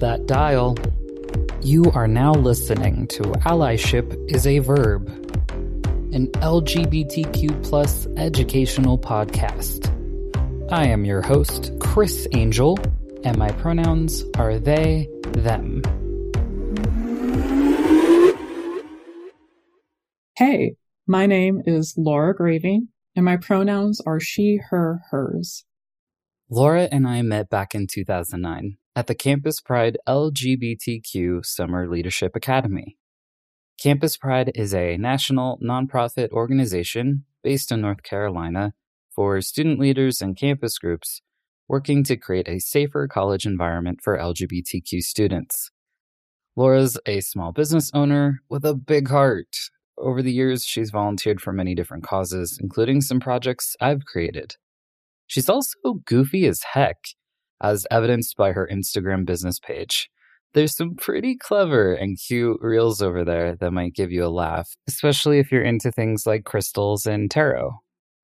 that dial. You are now listening to Allyship is a Verb, an LGBTQ plus educational podcast. I am your host, Chris Angel, and my pronouns are they, them. Hey, my name is Laura Graving, and my pronouns are she, her, hers. Laura and I met back in 2009 at the Campus Pride LGBTQ Summer Leadership Academy. Campus Pride is a national nonprofit organization based in North Carolina for student leaders and campus groups working to create a safer college environment for LGBTQ students. Laura's a small business owner with a big heart. Over the years, she's volunteered for many different causes, including some projects I've created. She's also goofy as heck as evidenced by her Instagram business page. There's some pretty clever and cute reels over there that might give you a laugh, especially if you're into things like crystals and tarot.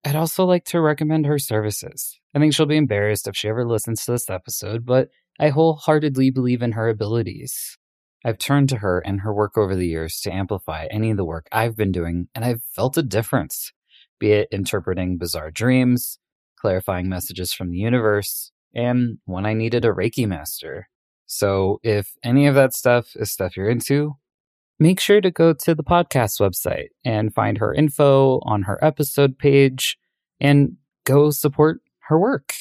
I'd also like to recommend her services. I think she'll be embarrassed if she ever listens to this episode, but I wholeheartedly believe in her abilities. I've turned to her and her work over the years to amplify any of the work I've been doing, and I've felt a difference, be it interpreting bizarre dreams, clarifying messages from the universe, and when I needed a Reiki master. So if any of that stuff is stuff you're into, make sure to go to the podcast website and find her info on her episode page and go support her work.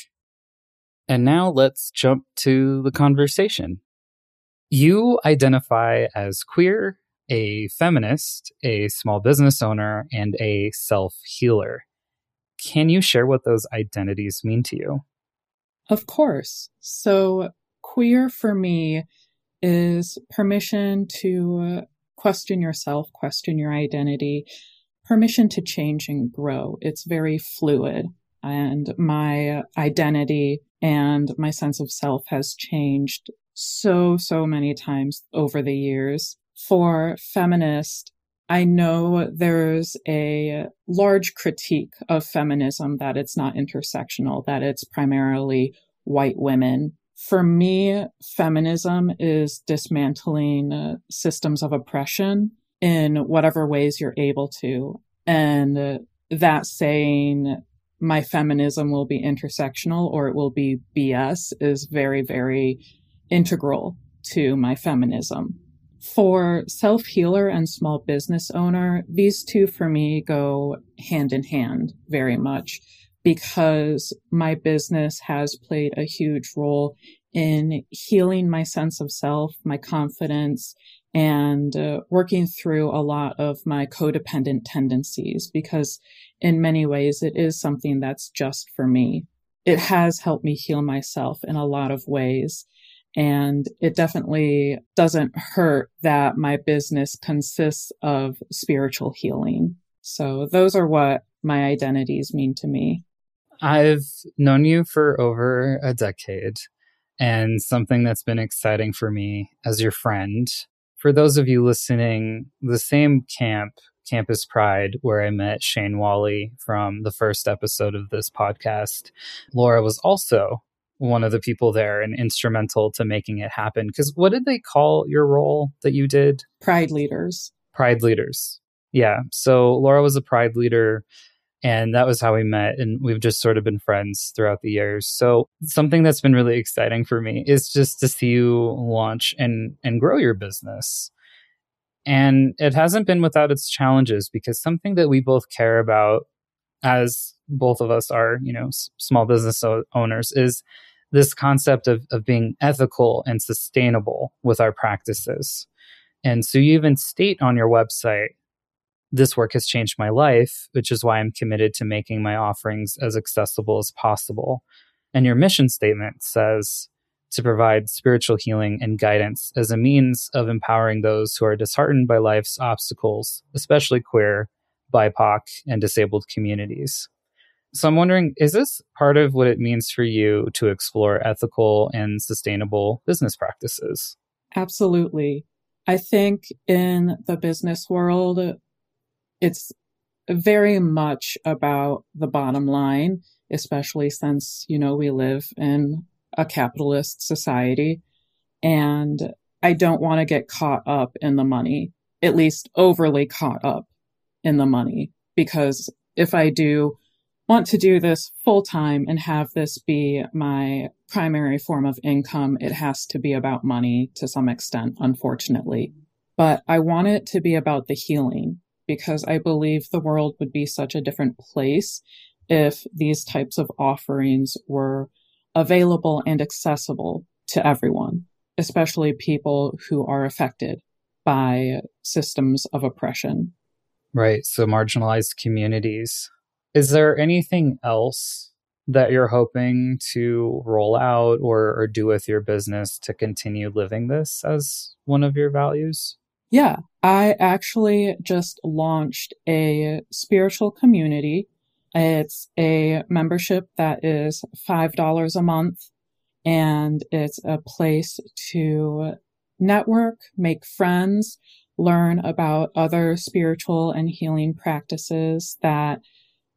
And now let's jump to the conversation. You identify as queer, a feminist, a small business owner, and a self healer. Can you share what those identities mean to you? Of course. So, queer for me is permission to question yourself, question your identity, permission to change and grow. It's very fluid. And my identity and my sense of self has changed so, so many times over the years. For feminist, I know there's a large critique of feminism that it's not intersectional, that it's primarily white women. For me, feminism is dismantling uh, systems of oppression in whatever ways you're able to. And that saying, my feminism will be intersectional or it will be BS is very, very integral to my feminism. For self healer and small business owner, these two for me go hand in hand very much because my business has played a huge role in healing my sense of self, my confidence, and uh, working through a lot of my codependent tendencies because in many ways it is something that's just for me. It has helped me heal myself in a lot of ways. And it definitely doesn't hurt that my business consists of spiritual healing. So those are what my identities mean to me. I've known you for over a decade, and something that's been exciting for me as your friend. For those of you listening, the same camp, Campus Pride, where I met Shane Wally from the first episode of this podcast, Laura was also one of the people there and instrumental to making it happen. Because what did they call your role that you did? Pride leaders. Pride leaders. Yeah. So Laura was a pride leader, and that was how we met. And we've just sort of been friends throughout the years. So something that's been really exciting for me is just to see you launch and and grow your business. And it hasn't been without its challenges because something that we both care about as both of us are, you know, s- small business o- owners is this concept of, of being ethical and sustainable with our practices. And so you even state on your website, this work has changed my life, which is why I'm committed to making my offerings as accessible as possible. And your mission statement says to provide spiritual healing and guidance as a means of empowering those who are disheartened by life's obstacles, especially queer, BIPOC, and disabled communities. So I'm wondering, is this part of what it means for you to explore ethical and sustainable business practices? Absolutely. I think in the business world, it's very much about the bottom line, especially since, you know, we live in a capitalist society. And I don't want to get caught up in the money, at least overly caught up in the money, because if I do want to do this full time and have this be my primary form of income, it has to be about money to some extent, unfortunately. But I want it to be about the healing because I believe the world would be such a different place if these types of offerings were available and accessible to everyone, especially people who are affected by systems of oppression. Right. So marginalized communities. Is there anything else that you're hoping to roll out or, or do with your business to continue living this as one of your values? Yeah, I actually just launched a spiritual community. It's a membership that is $5 a month and it's a place to network, make friends, learn about other spiritual and healing practices that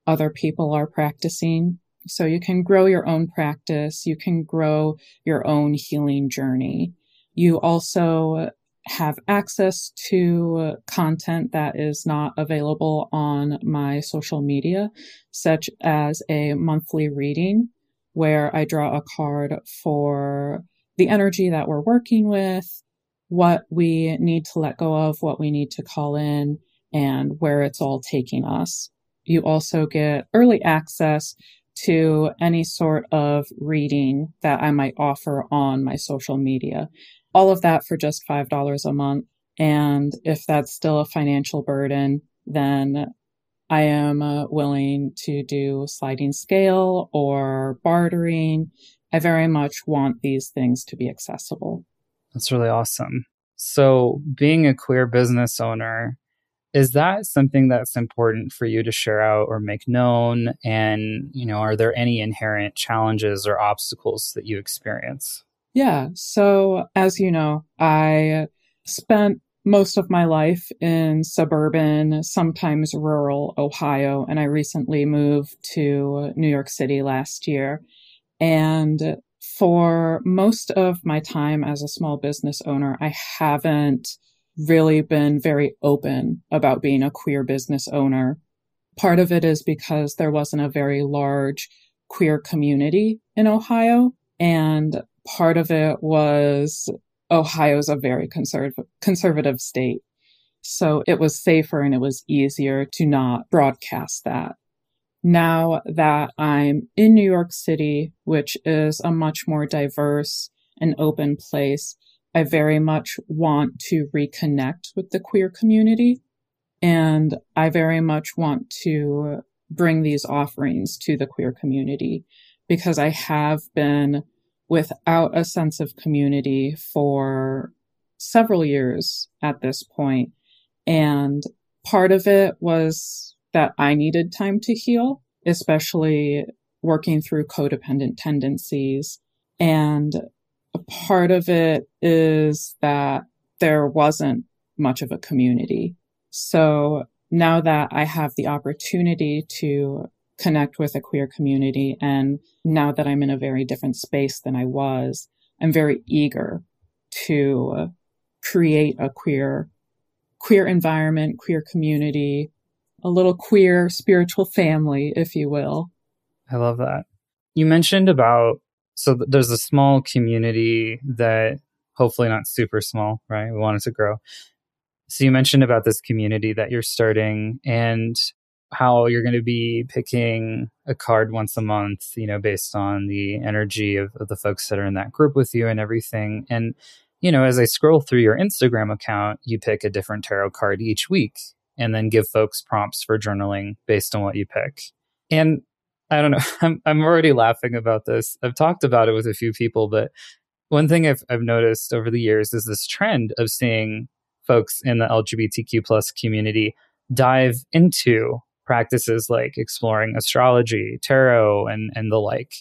other people are practicing. So you can grow your own practice. You can grow your own healing journey. You also have access to content that is not available on my social media, such as a monthly reading where I draw a card for the energy that we're working with, what we need to let go of, what we need to call in, and where it's all taking us. You also get early access to any sort of reading that I might offer on my social media. All of that for just $5 a month. And if that's still a financial burden, then I am uh, willing to do sliding scale or bartering. I very much want these things to be accessible. That's really awesome. So, being a queer business owner, is that something that's important for you to share out or make known? And, you know, are there any inherent challenges or obstacles that you experience? Yeah. So, as you know, I spent most of my life in suburban, sometimes rural Ohio, and I recently moved to New York City last year. And for most of my time as a small business owner, I haven't really been very open about being a queer business owner. Part of it is because there wasn't a very large queer community in Ohio. And part of it was Ohio's a very conservative, conservative state. So it was safer and it was easier to not broadcast that. Now that I'm in New York City, which is a much more diverse and open place, I very much want to reconnect with the queer community. And I very much want to bring these offerings to the queer community because I have been without a sense of community for several years at this point. And part of it was that I needed time to heal, especially working through codependent tendencies. And part of it is that there wasn't much of a community. So now that I have the opportunity to connect with a queer community and now that I'm in a very different space than I was, I'm very eager to create a queer queer environment, queer community, a little queer spiritual family, if you will. I love that. You mentioned about so th- there's a small community that hopefully not super small, right? We want it to grow. So you mentioned about this community that you're starting and how you're going to be picking a card once a month, you know, based on the energy of, of the folks that are in that group with you and everything. And, you know, as I scroll through your Instagram account, you pick a different tarot card each week and then give folks prompts for journaling based on what you pick. And I don't know. I'm I'm already laughing about this. I've talked about it with a few people, but one thing I've I've noticed over the years is this trend of seeing folks in the LGBTQ plus community dive into practices like exploring astrology, tarot, and and the like.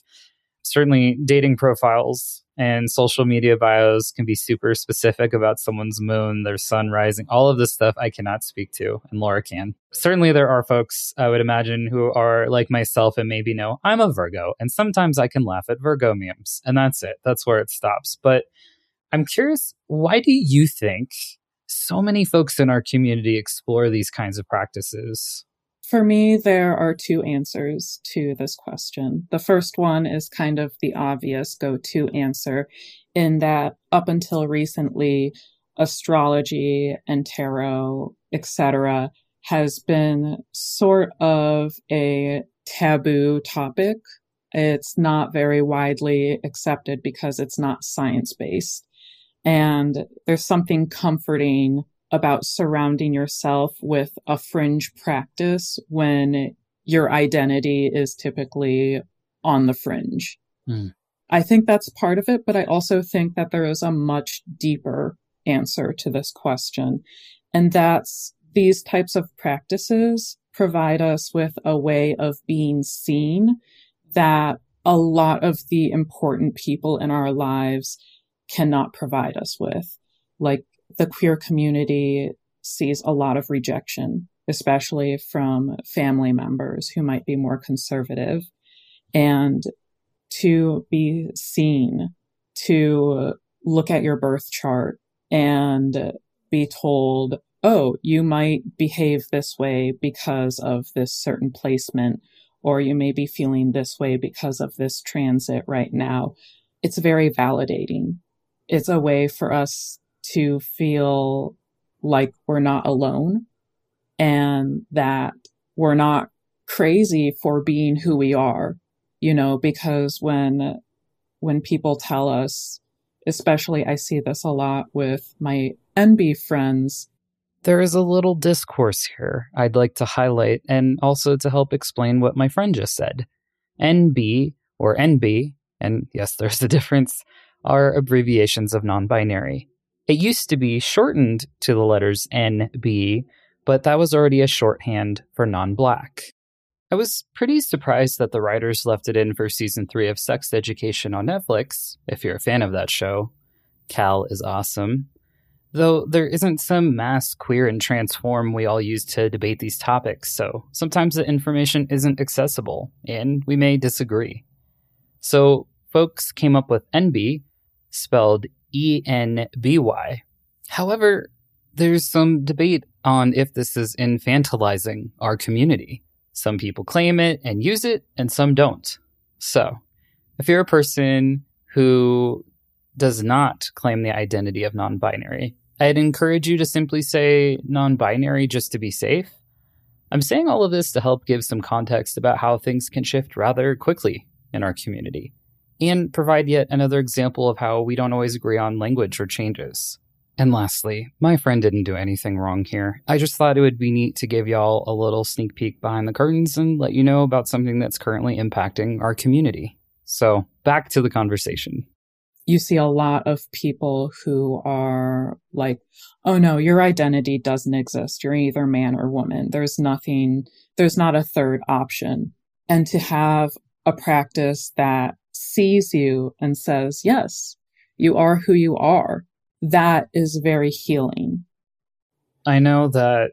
Certainly, dating profiles and social media bios can be super specific about someone's moon, their sun rising, all of this stuff I cannot speak to, and Laura can. Certainly, there are folks I would imagine who are like myself and maybe know I'm a Virgo, and sometimes I can laugh at Virgo memes, and that's it. That's where it stops. But I'm curious, why do you think so many folks in our community explore these kinds of practices? For me, there are two answers to this question. The first one is kind of the obvious go to answer, in that up until recently, astrology and tarot, etc., has been sort of a taboo topic. It's not very widely accepted because it's not science based. And there's something comforting about surrounding yourself with a fringe practice when your identity is typically on the fringe. Mm. I think that's part of it, but I also think that there is a much deeper answer to this question. And that's these types of practices provide us with a way of being seen that a lot of the important people in our lives cannot provide us with. Like the queer community sees a lot of rejection, especially from family members who might be more conservative. And to be seen, to look at your birth chart and be told, oh, you might behave this way because of this certain placement, or you may be feeling this way because of this transit right now. It's very validating. It's a way for us to feel like we're not alone and that we're not crazy for being who we are, you know, because when, when people tell us, especially I see this a lot with my NB friends, there is a little discourse here I'd like to highlight and also to help explain what my friend just said. NB or NB, and yes, there's a difference, are abbreviations of non binary. It used to be shortened to the letters NB, but that was already a shorthand for non black. I was pretty surprised that the writers left it in for season three of Sex Education on Netflix, if you're a fan of that show. Cal is awesome. Though there isn't some mass queer and transform we all use to debate these topics, so sometimes the information isn't accessible, and we may disagree. So, folks came up with enby, spelled E N B Y. However, there's some debate on if this is infantilizing our community. Some people claim it and use it, and some don't. So, if you're a person who does not claim the identity of non binary, I'd encourage you to simply say non binary just to be safe. I'm saying all of this to help give some context about how things can shift rather quickly in our community and provide yet another example of how we don't always agree on language or changes. And lastly, my friend didn't do anything wrong here. I just thought it would be neat to give y'all a little sneak peek behind the curtains and let you know about something that's currently impacting our community. So, back to the conversation. You see a lot of people who are like, oh no, your identity doesn't exist. You're either man or woman. There's nothing, there's not a third option. And to have a practice that sees you and says, yes, you are who you are, that is very healing. I know that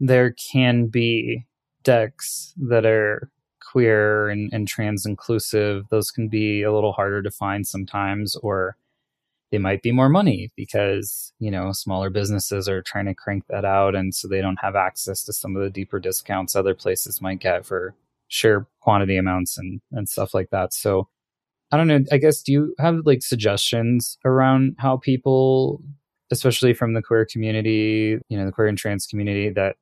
there can be decks that are queer and, and trans inclusive. Those can be a little harder to find sometimes, or they might be more money because, you know, smaller businesses are trying to crank that out. And so they don't have access to some of the deeper discounts other places might get for sheer quantity amounts and, and stuff like that. So I don't know. I guess do you have like suggestions around how people, especially from the queer community, you know, the queer and trans community, that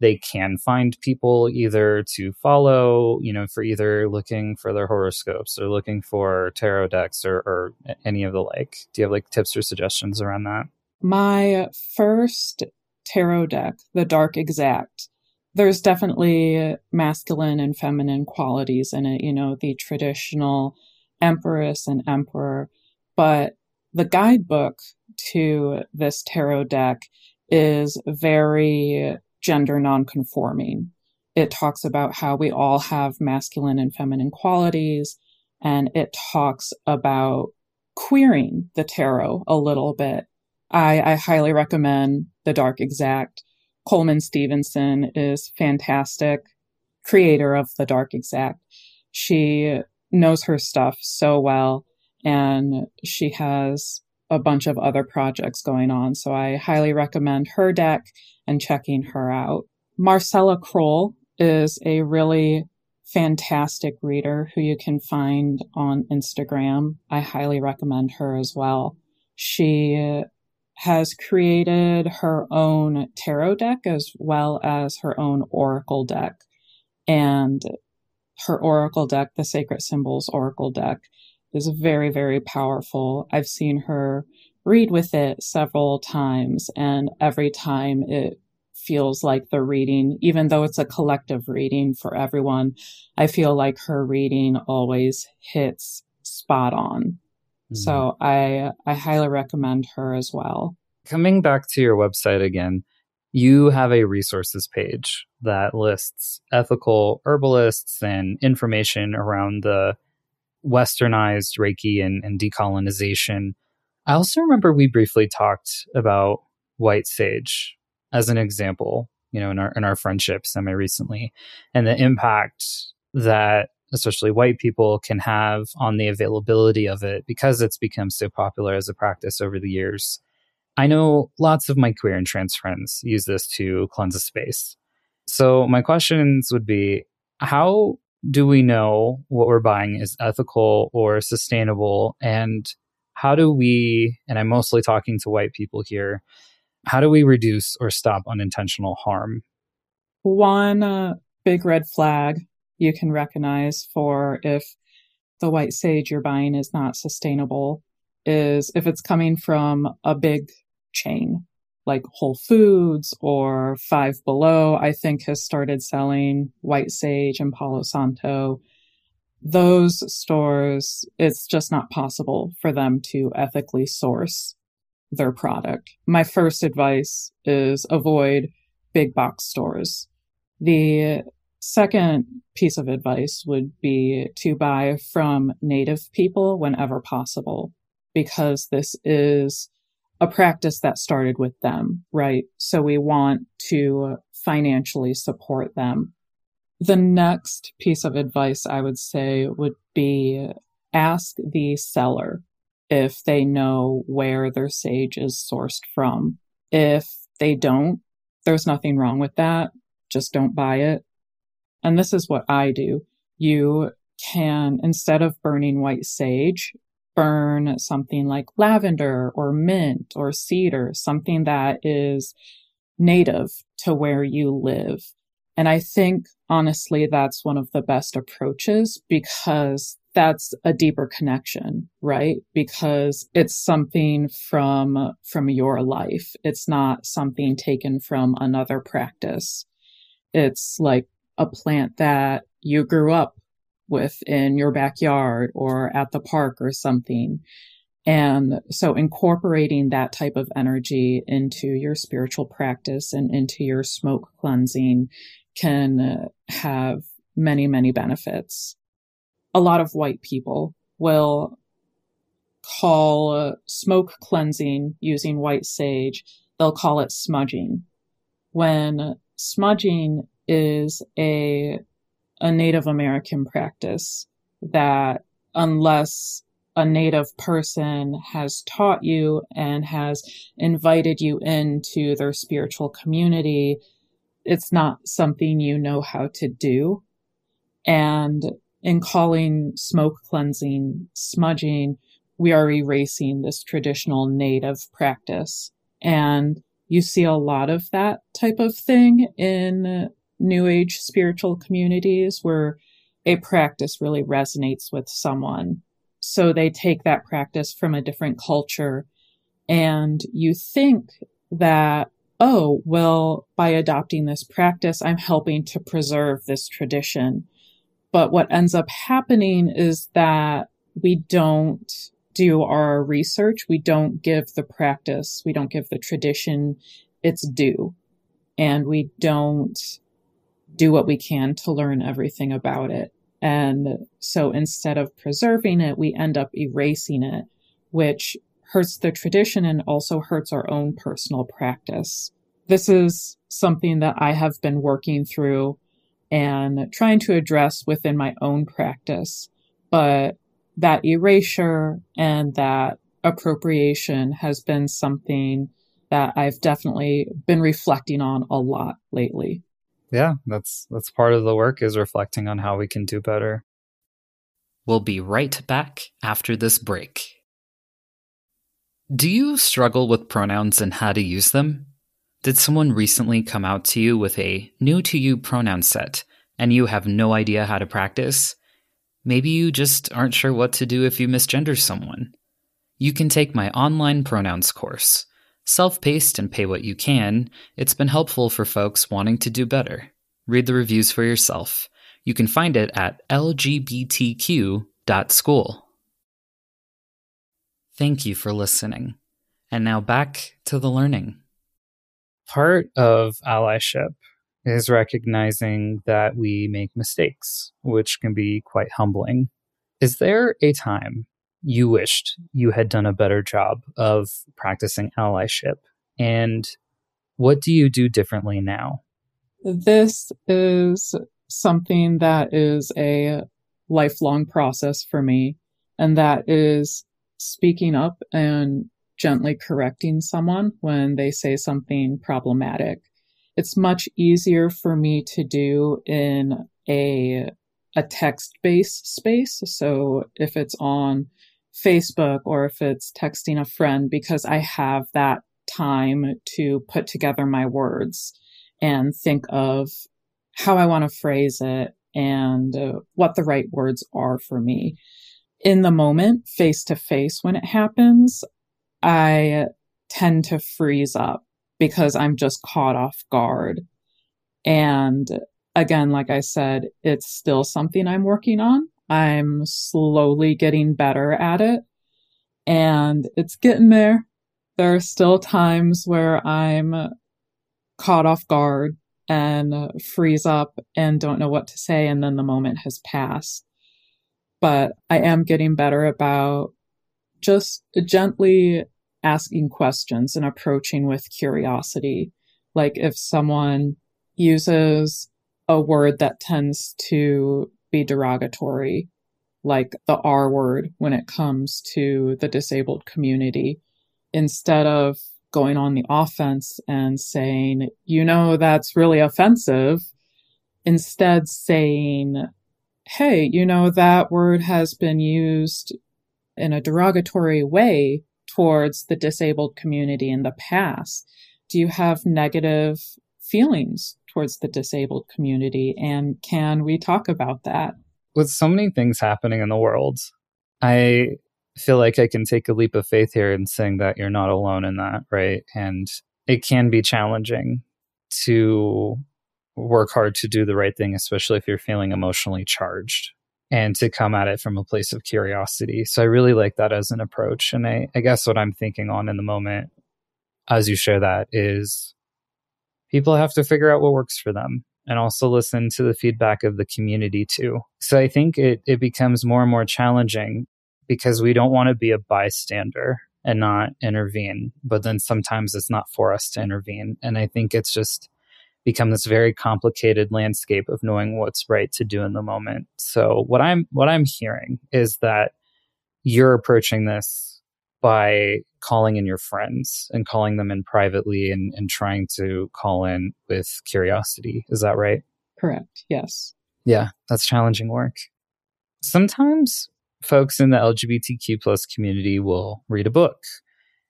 they can find people either to follow, you know, for either looking for their horoscopes or looking for tarot decks or, or any of the like. Do you have like tips or suggestions around that? My first tarot deck, the Dark Exact, there's definitely masculine and feminine qualities in it, you know, the traditional empress and emperor. But the guidebook to this tarot deck is very gender nonconforming. It talks about how we all have masculine and feminine qualities, and it talks about queering the tarot a little bit. I, I highly recommend The Dark Exact. Coleman Stevenson is fantastic, creator of The Dark Exact. She knows her stuff so well and she has a bunch of other projects going on. So I highly recommend her deck and checking her out. Marcella Kroll is a really fantastic reader who you can find on Instagram. I highly recommend her as well. She has created her own tarot deck as well as her own oracle deck. And her oracle deck, the Sacred Symbols Oracle deck, is very, very powerful. I've seen her read with it several times, and every time it feels like the reading, even though it's a collective reading for everyone, I feel like her reading always hits spot on. Mm-hmm. So I I highly recommend her as well. Coming back to your website again, you have a resources page that lists ethical herbalists and information around the westernized Reiki and, and decolonization. I also remember we briefly talked about white sage as an example, you know, in our in our friendship semi recently, and the impact that especially white people can have on the availability of it because it's become so popular as a practice over the years. I know lots of my queer and trans friends use this to cleanse a space. So my questions would be how do we know what we're buying is ethical or sustainable and how do we and I'm mostly talking to white people here how do we reduce or stop unintentional harm? One uh, big red flag you can recognize for if the white sage you're buying is not sustainable is if it's coming from a big chain like Whole Foods or Five Below, I think has started selling white sage and Palo Santo. Those stores, it's just not possible for them to ethically source their product. My first advice is avoid big box stores. The second piece of advice would be to buy from native people whenever possible, because this is a practice that started with them, right? So we want to financially support them. The next piece of advice I would say would be ask the seller if they know where their sage is sourced from. If they don't, there's nothing wrong with that. Just don't buy it. And this is what I do. You can, instead of burning white sage, burn something like lavender or mint or cedar, something that is native to where you live. And I think honestly, that's one of the best approaches because that's a deeper connection, right? Because it's something from, from your life. It's not something taken from another practice. It's like a plant that you grew up with in your backyard or at the park or something. And so incorporating that type of energy into your spiritual practice and into your smoke cleansing can have many, many benefits a lot of white people will call smoke cleansing using white sage, they'll call it smudging. When smudging is a, a Native American practice that unless a native person has taught you and has invited you into their spiritual community, it's not something you know how to do. And in calling smoke cleansing smudging, we are erasing this traditional native practice. And you see a lot of that type of thing in new age spiritual communities where a practice really resonates with someone. So they take that practice from a different culture and you think that, oh, well, by adopting this practice, I'm helping to preserve this tradition. But what ends up happening is that we don't do our research. We don't give the practice, we don't give the tradition its due. And we don't do what we can to learn everything about it. And so instead of preserving it, we end up erasing it, which hurts the tradition and also hurts our own personal practice. This is something that I have been working through and trying to address within my own practice. But that erasure and that appropriation has been something that I've definitely been reflecting on a lot lately. Yeah, that's that's part of the work is reflecting on how we can do better. We'll be right back after this break. Do you struggle with pronouns and how to use them? Did someone recently come out to you with a new to you pronoun set and you have no idea how to practice? Maybe you just aren't sure what to do if you misgender someone. You can take my online pronouns course. Self paced and pay what you can, it's been helpful for folks wanting to do better. Read the reviews for yourself. You can find it at lgbtq.school. Thank you for listening. And now back to the learning. Part of allyship is recognizing that we make mistakes, which can be quite humbling. Is there a time you wished you had done a better job of practicing allyship? And what do you do differently now? This is something that is a lifelong process for me, and that is speaking up and gently correcting someone when they say something problematic. It's much easier for me to do in a a text-based space. So if it's on Facebook or if it's texting a friend because I have that time to put together my words and think of how I want to phrase it and uh, what the right words are for me. In the moment, face to face, when it happens, I tend to freeze up because I'm just caught off guard. And again, like I said, it's still something I'm working on. I'm slowly getting better at it and it's getting there. There are still times where I'm caught off guard and freeze up and don't know what to say, and then the moment has passed. But I am getting better about just gently asking questions and approaching with curiosity. Like if someone uses a word that tends to be derogatory, like the R word when it comes to the disabled community, instead of going on the offense and saying, you know, that's really offensive, instead saying, hey, you know, that word has been used in a derogatory way towards the disabled community in the past? Do you have negative feelings towards the disabled community? And can we talk about that? With so many things happening in the world, I feel like I can take a leap of faith here in saying that you're not alone in that, right? And it can be challenging to work hard to do the right thing, especially if you're feeling emotionally charged and to come at it from a place of curiosity. So I really like that as an approach. And I, I guess what I'm thinking on in the moment as you share that is people have to figure out what works for them and also listen to the feedback of the community too. So I think it, it becomes more and more challenging because we don't want to be a bystander and not intervene. But then sometimes it's not for us to intervene. And I think it's just become this very complicated landscape of knowing what's right to do in the moment. So what I'm what I'm hearing is that you're approaching this by calling in your friends and calling them in privately and, and trying to call in with curiosity. Is that right? Correct. Yes. Yeah, that's challenging work. Sometimes folks in the LGBTQ plus community will read a book,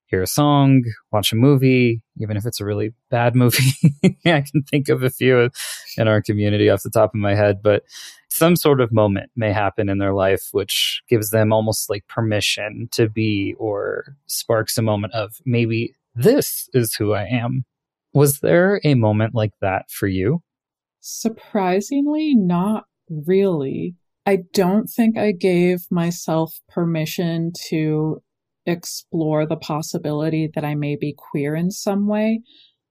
hear a song, watch a movie, even if it's a really bad movie. I can think of a few in our community off the top of my head, but some sort of moment may happen in their life which gives them almost like permission to be or sparks a moment of maybe this is who I am. Was there a moment like that for you? Surprisingly, not really. I don't think I gave myself permission to explore the possibility that I may be queer in some way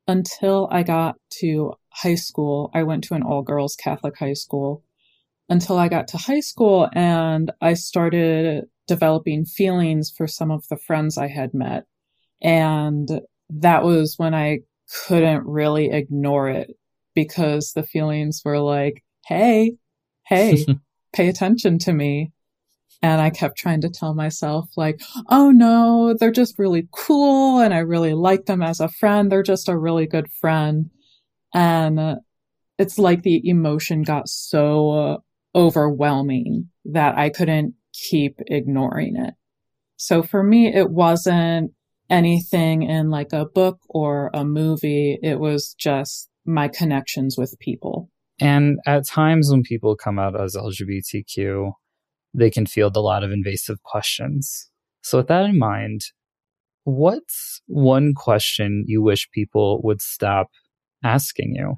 until I got to high school. I went to an all girls Catholic high school until I got to high school and I started developing feelings for some of the friends I had met. And that was when I couldn't really ignore it because the feelings were like, Hey, hey, pay attention to me. And I kept trying to tell myself, like, oh no, they're just really cool and I really like them as a friend. They're just a really good friend. And it's like the emotion got so overwhelming that I couldn't keep ignoring it. So for me, it wasn't anything in like a book or a movie. It was just my connections with people. And at times when people come out as LGBTQ, they can field a lot of invasive questions. So, with that in mind, what's one question you wish people would stop asking you?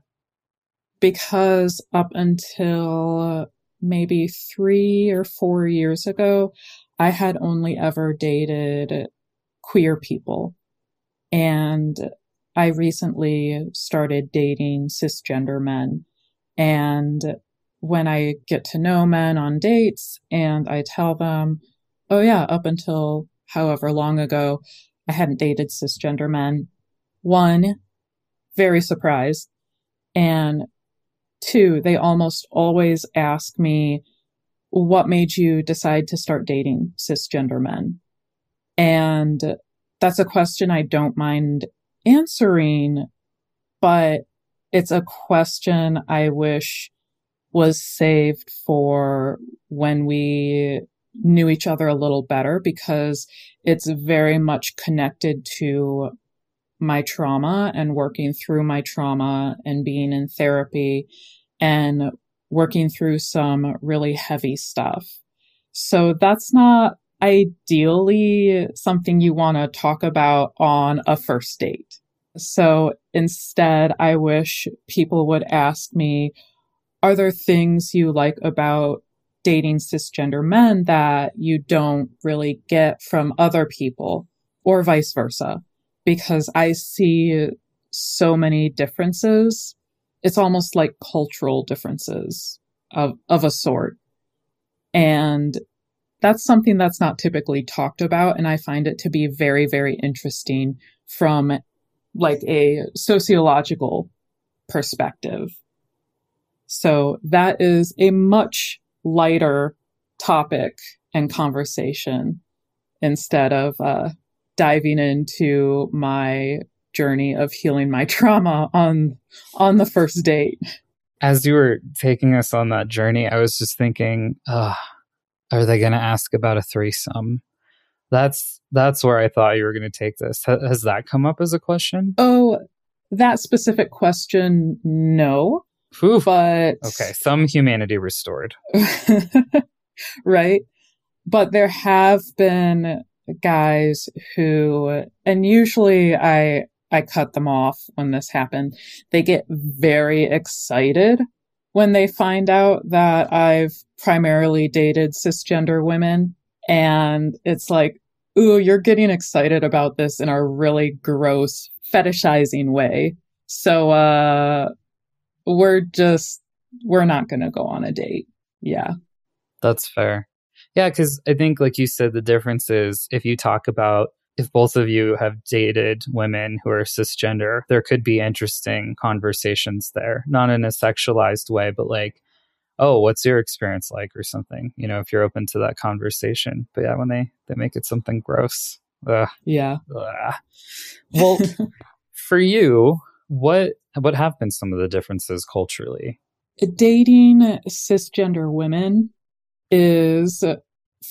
Because up until maybe three or four years ago, I had only ever dated queer people. And I recently started dating cisgender men. And when I get to know men on dates and I tell them, oh, yeah, up until however long ago, I hadn't dated cisgender men. One, very surprised. And two, they almost always ask me, what made you decide to start dating cisgender men? And that's a question I don't mind answering, but it's a question I wish was saved for when we knew each other a little better because it's very much connected to my trauma and working through my trauma and being in therapy and working through some really heavy stuff. So that's not ideally something you want to talk about on a first date. So instead, I wish people would ask me, are there things you like about dating cisgender men that you don't really get from other people or vice versa? Because I see so many differences. It's almost like cultural differences of, of a sort. And that's something that's not typically talked about. And I find it to be very, very interesting from like a sociological perspective. So that is a much lighter topic and conversation instead of uh, diving into my journey of healing my trauma on on the first date. As you were taking us on that journey, I was just thinking, uh, are they going to ask about a threesome? That's that's where I thought you were going to take this. H- has that come up as a question? Oh, that specific question, no. Oof. But okay, some humanity restored. right? But there have been guys who and usually I I cut them off when this happened. They get very excited when they find out that I've primarily dated cisgender women and it's like ooh, you're getting excited about this in a really gross fetishizing way. So, uh, we're just, we're not going to go on a date. Yeah. That's fair. Yeah. Cause I think, like you said, the difference is if you talk about if both of you have dated women who are cisgender, there could be interesting conversations there, not in a sexualized way, but like, oh what's your experience like? or something you know if you're open to that conversation. But yeah when they they make it something gross ugh, yeah. Ugh. well for you what what have been some of the differences culturally? Dating cisgender women is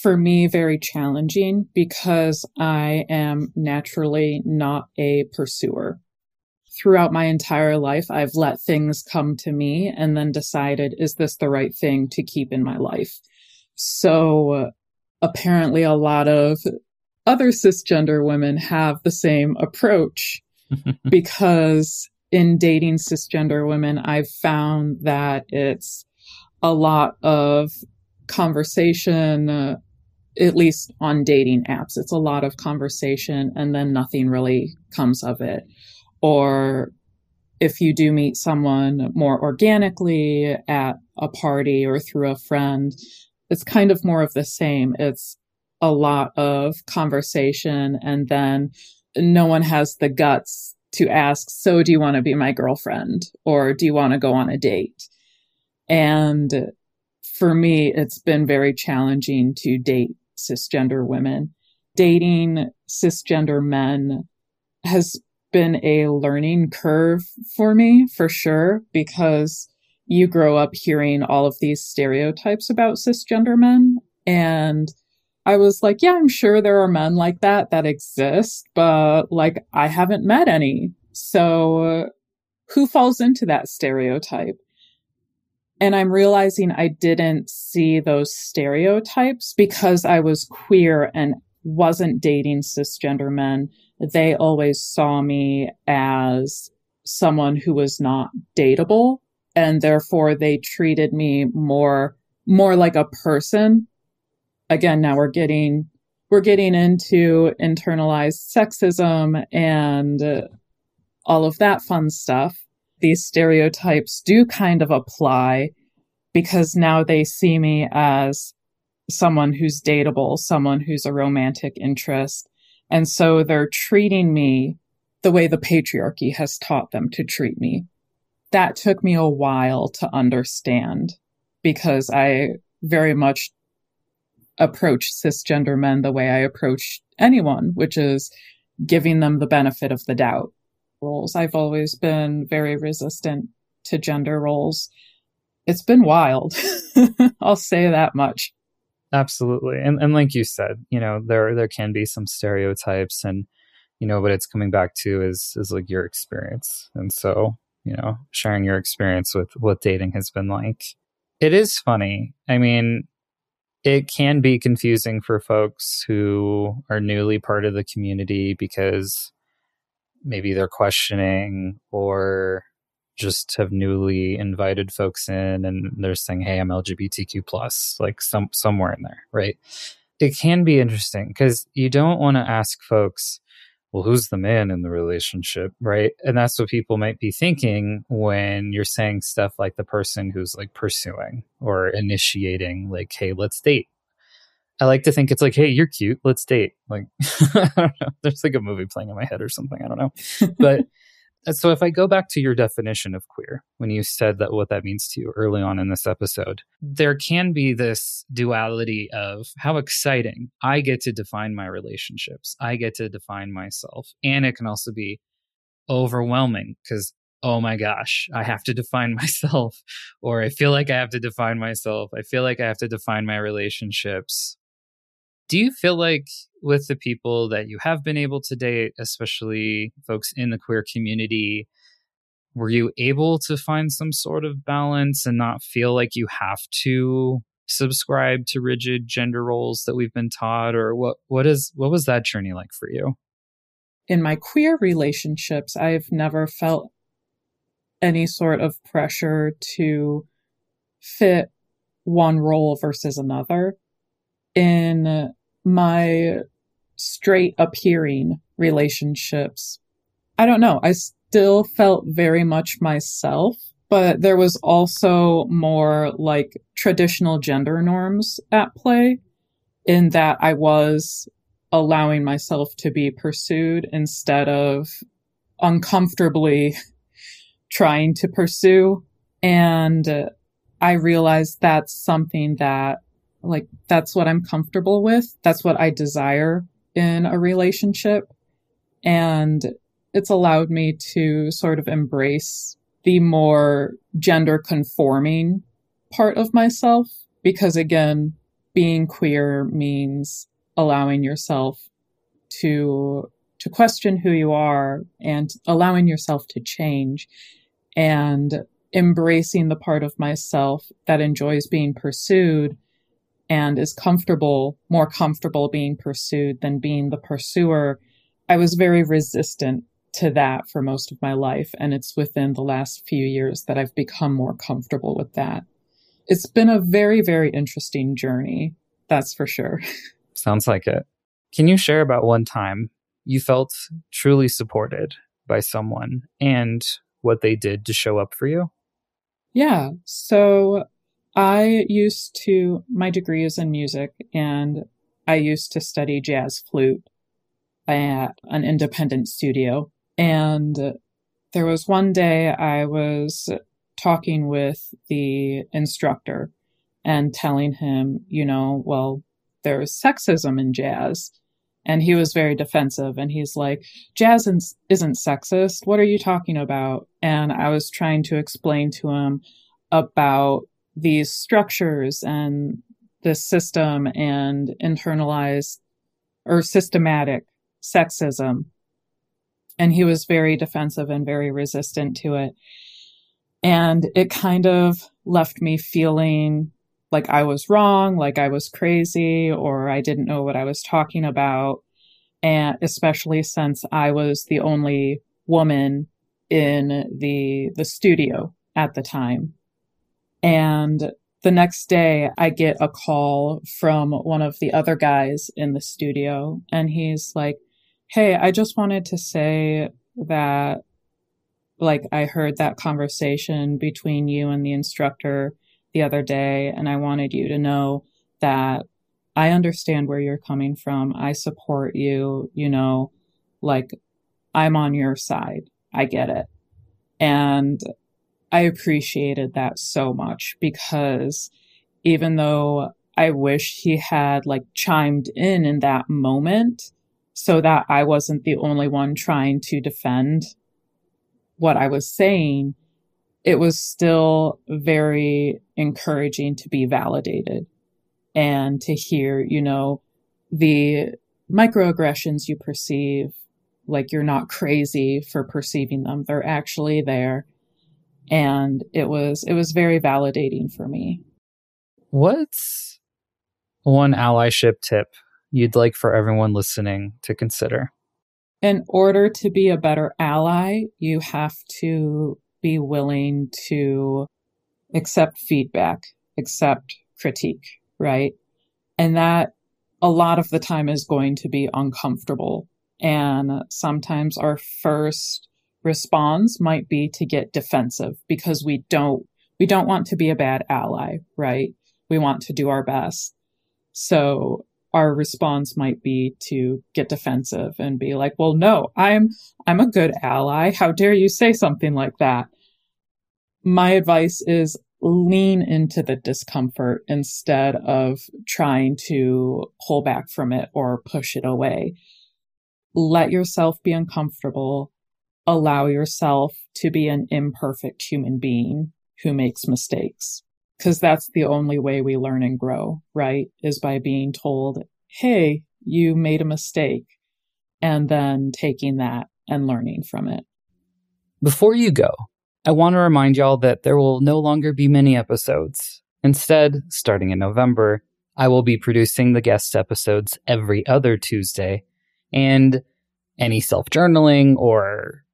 for me very challenging because i am naturally not a pursuer throughout my entire life, I've let things come to me and then decided, is this the right thing to keep in my life? So apparently a lot of other cisgender women have the same approach because in dating cisgender women, I've found that it's a lot of conversation, uh, at least on dating apps. It's a lot of conversation and then nothing really comes of it or if you do meet someone more organically at a party or through a friend, it's kind of more of the same. It's a lot of conversation and then no one has the guts to ask, so do you want to be my girlfriend or do you want to go on a date? And for me, it's been very challenging to date cisgender women. Dating cisgender men has been a learning curve for me, for sure, because you grow up hearing all of these stereotypes about cisgender men. And I was like, yeah, I'm sure there are men like that that exist, but like I haven't met any. So who falls into that stereotype? And I'm realizing I didn't see those stereotypes because I was queer and wasn't dating cisgender men. They always saw me as someone who was not dateable. And therefore they treated me more, more like a person. Again, now we're getting, we're getting into internalized sexism and all of that fun stuff these stereotypes do kind of apply because now they see me as someone who's dateable, someone who's a romantic interest. And so they're treating me the way the patriarchy has taught them to treat me. That took me a while to understand because I very much approach cisgender men the way I approach anyone, which is giving them the benefit of the doubt roles. I've always been very resistant to gender roles. It's been wild. I'll say that much. Absolutely. And and like you said, you know, there there can be some stereotypes and you know what it's coming back to is is like your experience. And so, you know, sharing your experience with what dating has been like. It is funny. I mean, it can be confusing for folks who are newly part of the community because maybe they're questioning or just have newly invited folks in and they're saying hey i'm lgbtq plus like some somewhere in there right? It can be interesting because you don't want to ask folks well who's the man in the relationship? right? And that's what people might be thinking when you're saying stuff like the person who's like pursuing or initiating like hey let's date I like to think it's like, hey, you're cute, let's date. Like, I don't know. There's like a movie playing in my head or something. I don't know. But uh, so if I go back to your definition of queer, when you said that what that means to you early on in this episode, there can be this duality of how exciting I get to define my relationships, I get to define myself. And it can also be overwhelming because oh my gosh, I have to define myself, or I feel like I have to define myself. I feel like I have to define my relationships. Do you feel like with the people that you have been able to date, especially folks in the queer community, were you able to find some sort of balance and not feel like you have to subscribe to rigid gender roles that we've been taught? Or what what is what was that journey like for you? In my queer relationships i've never felt any sort of pressure to fit one role versus another. In my straight appearing relationships, I don't know. I still felt very much myself, but there was also more like traditional gender norms at play in that I was allowing myself to be pursued instead of uncomfortably trying to pursue. And I realized that's something that like that's what I'm comfortable with. That's what I desire in a relationship. And it's allowed me to sort of embrace the more gender conforming part of myself. Because again, being queer means allowing yourself to to question who you are and allowing yourself to change and embracing the part of myself that enjoys being pursued and is comfortable, more comfortable being pursued than being the pursuer, I was very resistant to that for most of my life. And it's within the last few years that I've become more comfortable with that. It's been a very, very interesting journey. That's for sure. Sounds like it. Can you share about one time you felt truly supported by someone and what they did to show up for you? Yeah. So I used to, my degree is in music, and I used to study jazz flute at an independent studio. And there was one day I was talking with the instructor, and telling him, you know, well, there's sexism in jazz. And he was very defensive and he's like, jazz isn't sexist. What are you talking about? And I was trying to explain to him about these structures and this system and internalized or systematic sexism. And he was very defensive and very resistant to it. And it kind of left me feeling like I was wrong, like I was crazy, or I didn't know what I was talking about. And especially since I was the only woman in the, the studio at the time. And the next day I get a call from one of the other guys in the studio and he's like, Hey, I just wanted to say that like I heard that conversation between you and the instructor the other day, and I wanted you to know that I understand where you're coming from. I support you, you know, like I'm on your side. I get it. And I appreciated that so much because even though I wish he had like chimed in in that moment so that I wasn't the only one trying to defend what I was saying, it was still very encouraging to be validated and to hear, you know, the microaggressions you perceive, like you're not crazy for perceiving them. They're actually there. And it was, it was very validating for me. What's one allyship tip you'd like for everyone listening to consider? In order to be a better ally, you have to be willing to accept feedback, accept critique, right? And that a lot of the time is going to be uncomfortable. And sometimes our first response might be to get defensive because we don't, we don't want to be a bad ally, right? We want to do our best. So our response might be to get defensive and be like, well, no, I'm, I'm a good ally. How dare you say something like that? My advice is lean into the discomfort instead of trying to pull back from it or push it away. Let yourself be uncomfortable. Allow yourself to be an imperfect human being who makes mistakes because that's the only way we learn and grow, right? Is by being told, hey, you made a mistake, and then taking that and learning from it. Before you go, I want to remind y'all that there will no longer be many episodes. Instead, starting in November, I will be producing the guest episodes every other Tuesday, and any self journaling or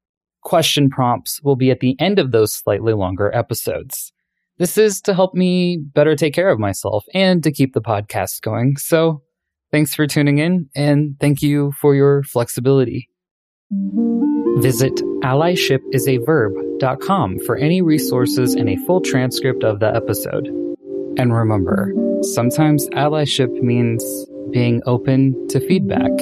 question prompts will be at the end of those slightly longer episodes. This is to help me better take care of myself and to keep the podcast going. So thanks for tuning in and thank you for your flexibility. Visit allyshipisaverb.com for any resources and a full transcript of the episode. And remember, sometimes allyship means being open to feedback.